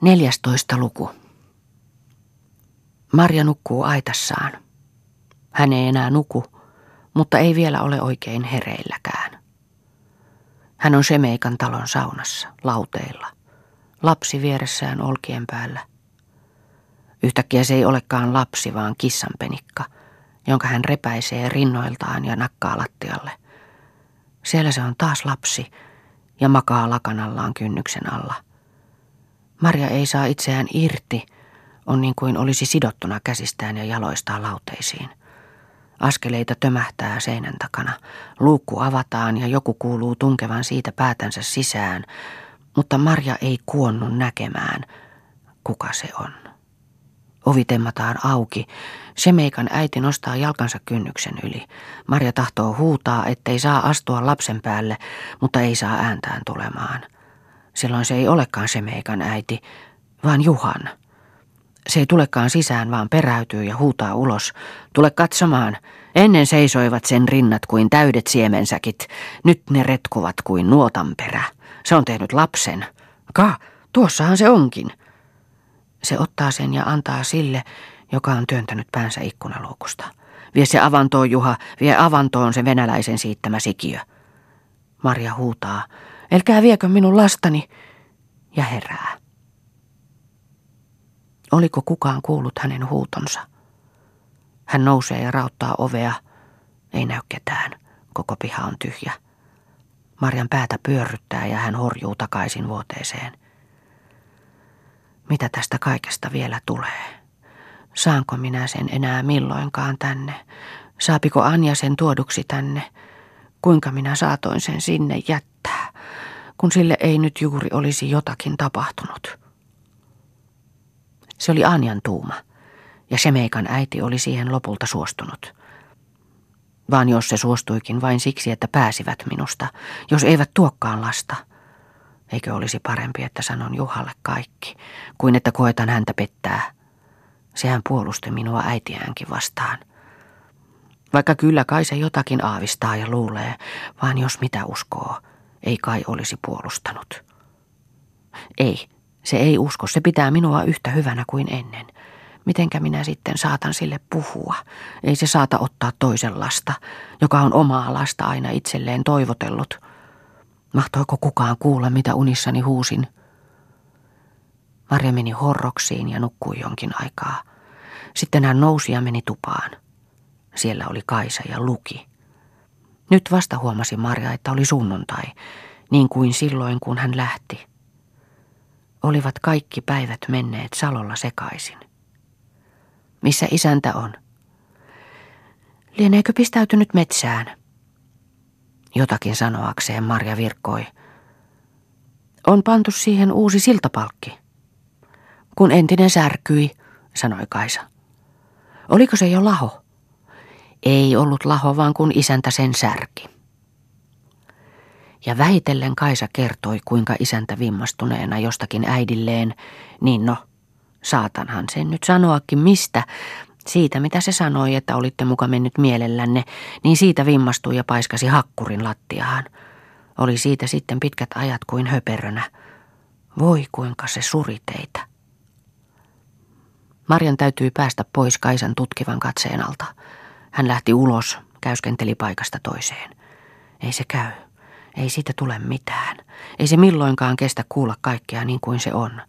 Neljästoista luku. Marja nukkuu aitassaan. Hän ei enää nuku, mutta ei vielä ole oikein hereilläkään. Hän on Semeikan talon saunassa, lauteilla. Lapsi vieressään olkien päällä. Yhtäkkiä se ei olekaan lapsi, vaan kissanpenikka, jonka hän repäisee rinnoiltaan ja nakkaa lattialle. Siellä se on taas lapsi ja makaa lakanallaan kynnyksen alla – Marja ei saa itseään irti, on niin kuin olisi sidottuna käsistään ja jaloistaan lauteisiin. Askeleita tömähtää seinän takana. Luukku avataan ja joku kuuluu tunkevan siitä päätänsä sisään, mutta Marja ei kuonnu näkemään, kuka se on. Ovi temmataan auki. Semeikan äiti nostaa jalkansa kynnyksen yli. Marja tahtoo huutaa, ettei saa astua lapsen päälle, mutta ei saa ääntään tulemaan. Silloin se ei olekaan se meikan äiti, vaan Juhan. Se ei tulekaan sisään, vaan peräytyy ja huutaa ulos. Tule katsomaan. Ennen seisoivat sen rinnat kuin täydet siemensäkit. Nyt ne retkuvat kuin nuotanperä. Se on tehnyt lapsen. Ka, tuossahan se onkin. Se ottaa sen ja antaa sille, joka on työntänyt päänsä ikkunaluukusta. Vie se avantoon, Juha, vie avantoon se venäläisen siittämä sikiö. Marja huutaa, Elkää viekö minun lastani, ja herää. Oliko kukaan kuullut hänen huutonsa? Hän nousee ja rauttaa ovea. Ei näy ketään. Koko piha on tyhjä. Marjan päätä pyörryttää ja hän horjuu takaisin vuoteeseen. Mitä tästä kaikesta vielä tulee? Saanko minä sen enää milloinkaan tänne? Saapiko Anja sen tuoduksi tänne? Kuinka minä saatoin sen sinne jättää? Kun sille ei nyt juuri olisi jotakin tapahtunut. Se oli Anjan tuuma, ja Semeikan äiti oli siihen lopulta suostunut. Vaan jos se suostuikin vain siksi, että pääsivät minusta, jos eivät tuokkaan lasta, eikö olisi parempi, että sanon Juhalle kaikki, kuin että koetan häntä pettää. Sehän puolusti minua äitiäänkin vastaan. Vaikka kyllä kai se jotakin aavistaa ja luulee, vaan jos mitä uskoo – ei kai olisi puolustanut. Ei, se ei usko, se pitää minua yhtä hyvänä kuin ennen. Mitenkä minä sitten saatan sille puhua? Ei se saata ottaa toisen lasta, joka on omaa lasta aina itselleen toivotellut. Mahtoiko kukaan kuulla, mitä unissani huusin? Marja meni horroksiin ja nukkui jonkin aikaa. Sitten hän nousi ja meni tupaan. Siellä oli Kaisa ja luki. Nyt vasta huomasi Marja, että oli sunnuntai, niin kuin silloin, kun hän lähti. Olivat kaikki päivät menneet salolla sekaisin. Missä isäntä on? Lieneekö pistäytynyt metsään? Jotakin sanoakseen Marja virkkoi. On pantu siihen uusi siltapalkki. Kun entinen särkyi, sanoi Kaisa. Oliko se jo laho? Ei ollut laho, vaan kun isäntä sen särki. Ja vähitellen Kaisa kertoi, kuinka isäntä vimmastuneena jostakin äidilleen, niin no, saatanhan sen nyt sanoakin mistä, siitä mitä se sanoi, että olitte muka mennyt mielellänne, niin siitä vimmastui ja paiskasi hakkurin lattiaan. Oli siitä sitten pitkät ajat kuin höperönä. Voi kuinka se suri teitä. Marjan täytyi päästä pois Kaisan tutkivan katseen alta. Hän lähti ulos, käyskenteli paikasta toiseen. Ei se käy. Ei siitä tule mitään. Ei se milloinkaan kestä kuulla kaikkea niin kuin se on.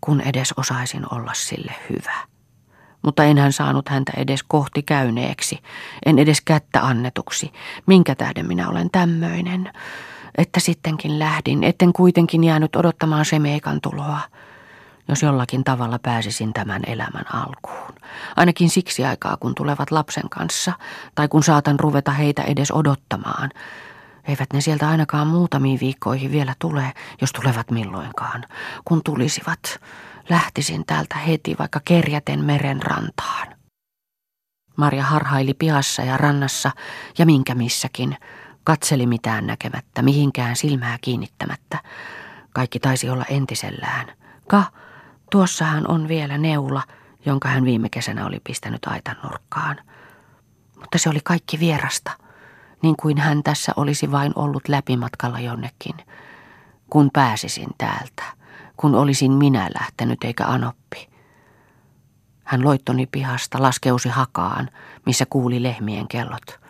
Kun edes osaisin olla sille hyvä. Mutta enhän saanut häntä edes kohti käyneeksi. En edes kättä annetuksi. Minkä tähden minä olen tämmöinen? Että sittenkin lähdin, etten kuitenkin jäänyt odottamaan Semeikan tuloa jos jollakin tavalla pääsisin tämän elämän alkuun. Ainakin siksi aikaa, kun tulevat lapsen kanssa, tai kun saatan ruveta heitä edes odottamaan. Eivät ne sieltä ainakaan muutamiin viikkoihin vielä tule, jos tulevat milloinkaan. Kun tulisivat, lähtisin täältä heti vaikka kerjäten meren rantaan. Marja harhaili pihassa ja rannassa ja minkä missäkin. Katseli mitään näkemättä, mihinkään silmää kiinnittämättä. Kaikki taisi olla entisellään. Ka, Tuossahan on vielä neula, jonka hän viime kesänä oli pistänyt aitan nurkkaan. Mutta se oli kaikki vierasta, niin kuin hän tässä olisi vain ollut läpimatkalla jonnekin. Kun pääsisin täältä, kun olisin minä lähtenyt eikä Anoppi. Hän loittoni pihasta, laskeusi hakaan, missä kuuli lehmien kellot.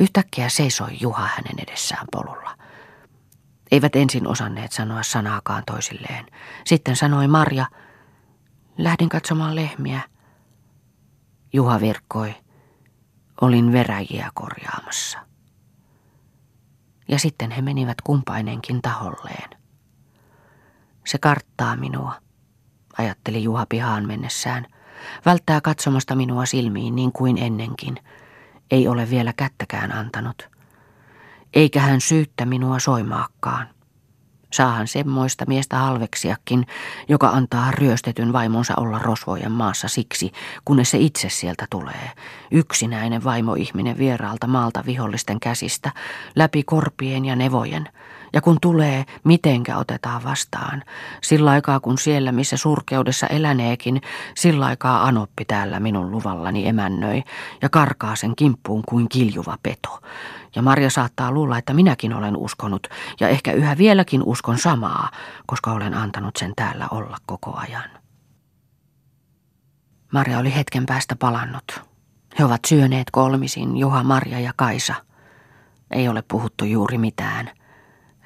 Yhtäkkiä seisoi Juha hänen edessään polulla. Eivät ensin osanneet sanoa sanaakaan toisilleen. Sitten sanoi Marja, lähdin katsomaan lehmiä. Juha virkkoi, olin veräjiä korjaamassa. Ja sitten he menivät kumpainenkin taholleen. Se karttaa minua, ajatteli Juha pihaan mennessään. Välttää katsomasta minua silmiin niin kuin ennenkin. Ei ole vielä kättäkään antanut. Eikä hän syyttä minua soimaakkaan. Saahan semmoista miestä halveksiakin, joka antaa ryöstetyn vaimonsa olla rosvojen maassa siksi, kunnes se itse sieltä tulee. Yksinäinen vaimoihminen vieraalta maalta vihollisten käsistä, läpi korpien ja nevojen. Ja kun tulee, mitenkä otetaan vastaan. Sillä aikaa kun siellä, missä surkeudessa eläneekin, sillä aikaa Anoppi täällä minun luvallani emännöi ja karkaa sen kimppuun kuin kiljuva peto. Ja Marja saattaa luulla, että minäkin olen uskonut ja ehkä yhä vieläkin uskon samaa, koska olen antanut sen täällä olla koko ajan. Marja oli hetken päästä palannut. He ovat syöneet kolmisin, Juha, Marja ja Kaisa. Ei ole puhuttu juuri mitään.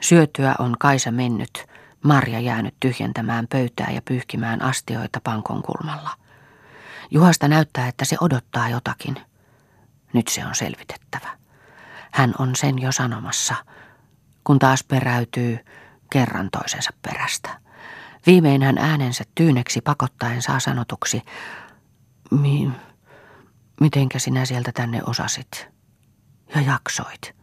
Syötyä on Kaisa mennyt, Marja jäänyt tyhjentämään pöytää ja pyyhkimään astioita pankon kulmalla. Juhasta näyttää, että se odottaa jotakin. Nyt se on selvitettävä. Hän on sen jo sanomassa, kun taas peräytyy kerran toisensa perästä. Viimein hän äänensä tyyneksi pakottaen saa sanotuksi, Mi- mitenkä sinä sieltä tänne osasit ja jaksoit.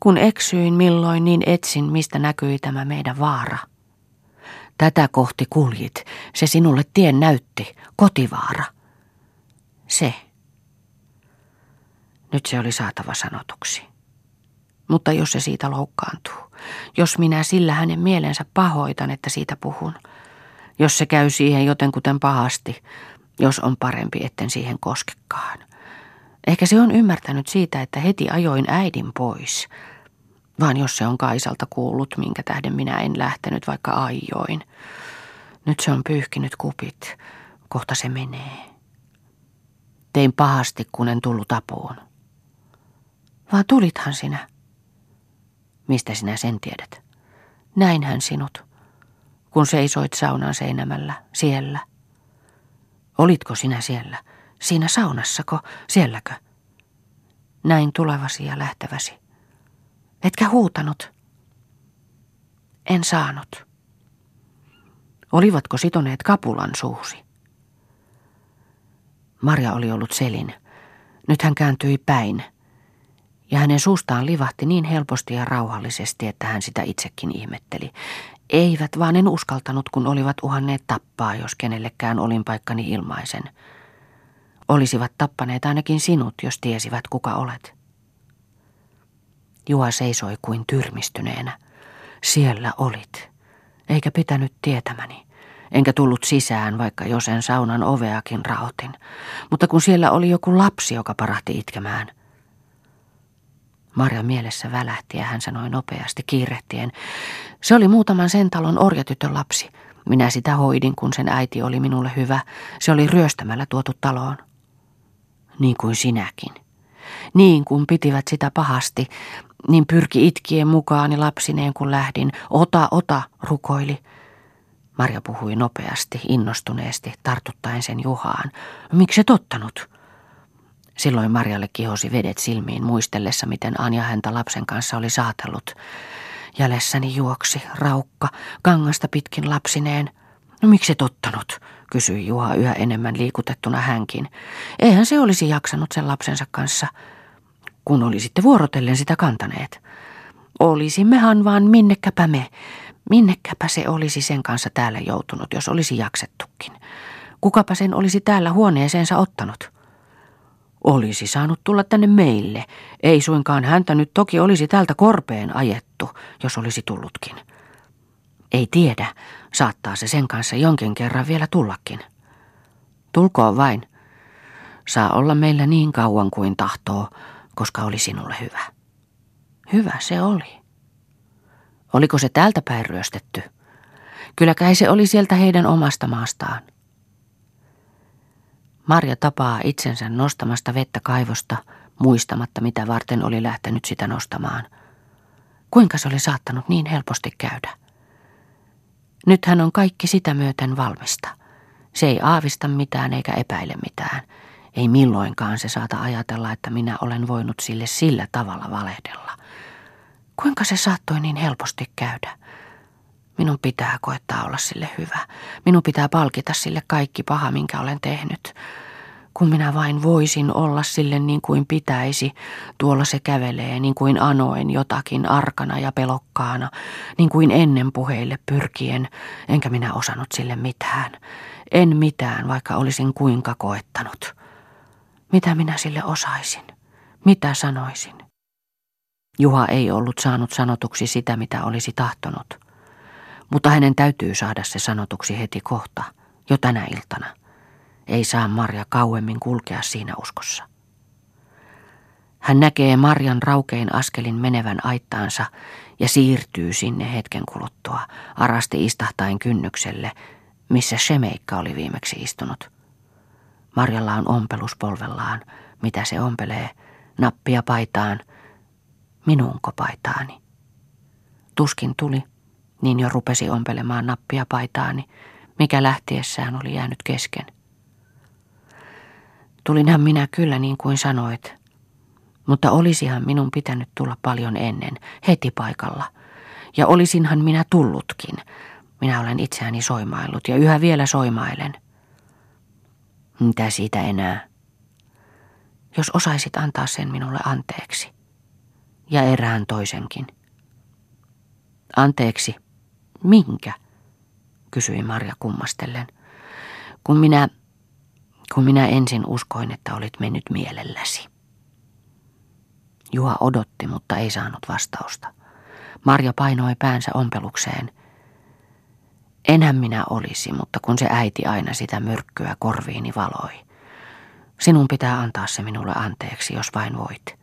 Kun eksyin milloin, niin etsin, mistä näkyi tämä meidän vaara. Tätä kohti kuljit, se sinulle tien näytti, kotivaara. Se. Nyt se oli saatava sanotuksi. Mutta jos se siitä loukkaantuu, jos minä sillä hänen mielensä pahoitan, että siitä puhun, jos se käy siihen jotenkuten pahasti, jos on parempi, etten siihen koskekaan. Ehkä se on ymmärtänyt siitä, että heti ajoin äidin pois. Vaan jos se on Kaisalta kuullut, minkä tähden minä en lähtenyt, vaikka ajoin. Nyt se on pyyhkinyt kupit. Kohta se menee. Tein pahasti, kun en tullut apuun. Vaan tulithan sinä. Mistä sinä sen tiedät? Näinhän sinut, kun seisoit saunan seinämällä siellä. Olitko sinä siellä? Siinä saunassako? Sielläkö? Näin tulevasi ja lähteväsi. Etkä huutanut? En saanut. Olivatko sitoneet kapulan suusi? Marja oli ollut selin. Nyt hän kääntyi päin – ja hänen suustaan livahti niin helposti ja rauhallisesti, että hän sitä itsekin ihmetteli. Eivät vaan en uskaltanut, kun olivat uhanneet tappaa, jos kenellekään olin paikkani ilmaisen. Olisivat tappaneet ainakin sinut, jos tiesivät kuka olet. Juha seisoi kuin tyrmistyneenä. Siellä olit, eikä pitänyt tietämäni. Enkä tullut sisään, vaikka jo sen saunan oveakin raotin. Mutta kun siellä oli joku lapsi, joka parahti itkemään, Marja mielessä välähti ja hän sanoi nopeasti kiirehtien. Se oli muutaman sen talon orjatytön lapsi. Minä sitä hoidin, kun sen äiti oli minulle hyvä. Se oli ryöstämällä tuotu taloon. Niin kuin sinäkin. Niin kuin pitivät sitä pahasti, niin pyrki itkien mukaani lapsineen kun lähdin. Ota, ota, rukoili. Marja puhui nopeasti, innostuneesti, tartuttaen sen Juhaan. Miksi et ottanut? Silloin Marjalle kihosi vedet silmiin muistellessa, miten Anja häntä lapsen kanssa oli saatellut. Jälessäni juoksi, raukka, kangasta pitkin lapsineen. No miksi et ottanut, kysyi Juha yhä enemmän liikutettuna hänkin. Eihän se olisi jaksanut sen lapsensa kanssa, kun olisitte vuorotellen sitä kantaneet. Olisimmehan vaan minnekäpä me. Minnekäpä se olisi sen kanssa täällä joutunut, jos olisi jaksettukin. Kukapa sen olisi täällä huoneeseensa ottanut? Olisi saanut tulla tänne meille. Ei suinkaan häntä nyt toki olisi täältä korpeen ajettu, jos olisi tullutkin. Ei tiedä, saattaa se sen kanssa jonkin kerran vielä tullakin. Tulkoon vain. Saa olla meillä niin kauan kuin tahtoo, koska oli sinulle hyvä. Hyvä se oli. Oliko se täältä päin ryöstetty? Kyllä kai se oli sieltä heidän omasta maastaan. Marja tapaa itsensä nostamasta vettä kaivosta, muistamatta mitä varten oli lähtenyt sitä nostamaan. Kuinka se oli saattanut niin helposti käydä? Nyt hän on kaikki sitä myöten valmista. Se ei aavista mitään eikä epäile mitään. Ei milloinkaan se saata ajatella, että minä olen voinut sille sillä tavalla valehdella. Kuinka se saattoi niin helposti käydä? Minun pitää koettaa olla sille hyvä. Minun pitää palkita sille kaikki paha, minkä olen tehnyt. Kun minä vain voisin olla sille niin kuin pitäisi, tuolla se kävelee niin kuin anoen jotakin arkana ja pelokkaana, niin kuin ennen puheille pyrkien, enkä minä osannut sille mitään. En mitään, vaikka olisin kuinka koettanut. Mitä minä sille osaisin? Mitä sanoisin? Juha ei ollut saanut sanotuksi sitä, mitä olisi tahtonut. Mutta hänen täytyy saada se sanotuksi heti kohta, jo tänä iltana. Ei saa Marja kauemmin kulkea siinä uskossa. Hän näkee Marjan raukein askelin menevän aittaansa ja siirtyy sinne hetken kuluttua, arasti istahtain kynnykselle, missä Shemeikka oli viimeksi istunut. Marjalla on ompelus polvellaan, mitä se ompelee, nappia paitaan, minunko paitaani. Tuskin tuli, niin jo rupesi ompelemaan nappia paitaani, mikä lähtiessään oli jäänyt kesken. Tulinhan minä kyllä niin kuin sanoit, mutta olisihan minun pitänyt tulla paljon ennen, heti paikalla. Ja olisinhan minä tullutkin. Minä olen itseäni soimaillut ja yhä vielä soimailen. Mitä siitä enää? Jos osaisit antaa sen minulle anteeksi. Ja erään toisenkin. Anteeksi. Minkä? kysyi Marja kummastellen. Kun minä kun minä ensin uskoin, että olit mennyt mielelläsi. Juha odotti, mutta ei saanut vastausta. Marja painoi päänsä ompelukseen. Enhän minä olisi, mutta kun se äiti aina sitä myrkkyä korviini valoi. Sinun pitää antaa se minulle anteeksi, jos vain voit.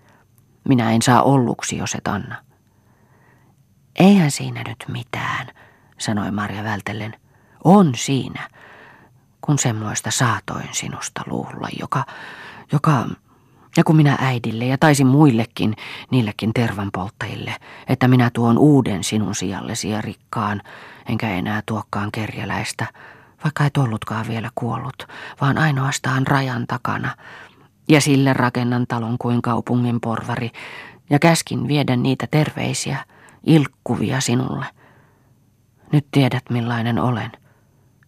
Minä en saa olluksi, jos et anna. Eihän siinä nyt mitään, sanoi Marja vältellen. On siinä, kun semmoista saatoin sinusta luulla, joka, joka, ja kun minä äidille ja taisin muillekin, niillekin tervanpolttajille, että minä tuon uuden sinun sijallesi ja rikkaan, enkä enää tuokkaan kerjäläistä, vaikka et ollutkaan vielä kuollut, vaan ainoastaan rajan takana, ja sille rakennan talon kuin kaupungin porvari, ja käskin viedä niitä terveisiä, ilkkuvia sinulle. Nyt tiedät millainen olen.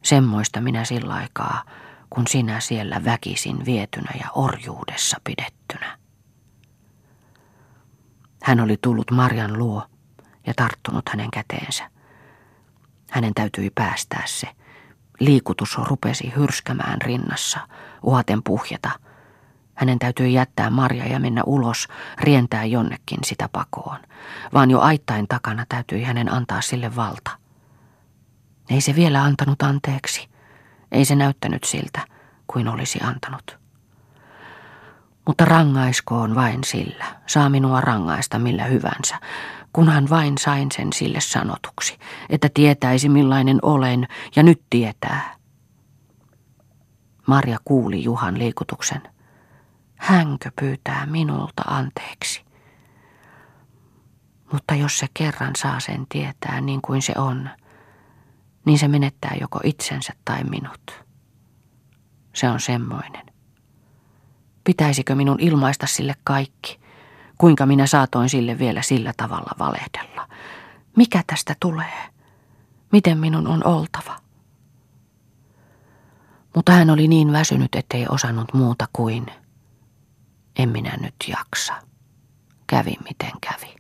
Semmoista minä sillä aikaa, kun sinä siellä väkisin vietynä ja orjuudessa pidettynä. Hän oli tullut Marjan luo ja tarttunut hänen käteensä. Hänen täytyi päästää se. Liikutus rupesi hyrskämään rinnassa, uhaten puhjata. Hänen täytyi jättää Marja ja mennä ulos, rientää jonnekin sitä pakoon, vaan jo aittain takana täytyi hänen antaa sille valta – ei se vielä antanut anteeksi. Ei se näyttänyt siltä, kuin olisi antanut. Mutta rangaiskoon vain sillä, saa minua rangaista millä hyvänsä, kunhan vain sain sen sille sanotuksi, että tietäisi millainen olen ja nyt tietää. Marja kuuli Juhan liikutuksen. Hänkö pyytää minulta anteeksi? Mutta jos se kerran saa sen tietää niin kuin se on, niin se menettää joko itsensä tai minut. Se on semmoinen. Pitäisikö minun ilmaista sille kaikki? Kuinka minä saatoin sille vielä sillä tavalla valehdella? Mikä tästä tulee? Miten minun on oltava? Mutta hän oli niin väsynyt, ettei osannut muuta kuin en minä nyt jaksa. Kävi miten kävi.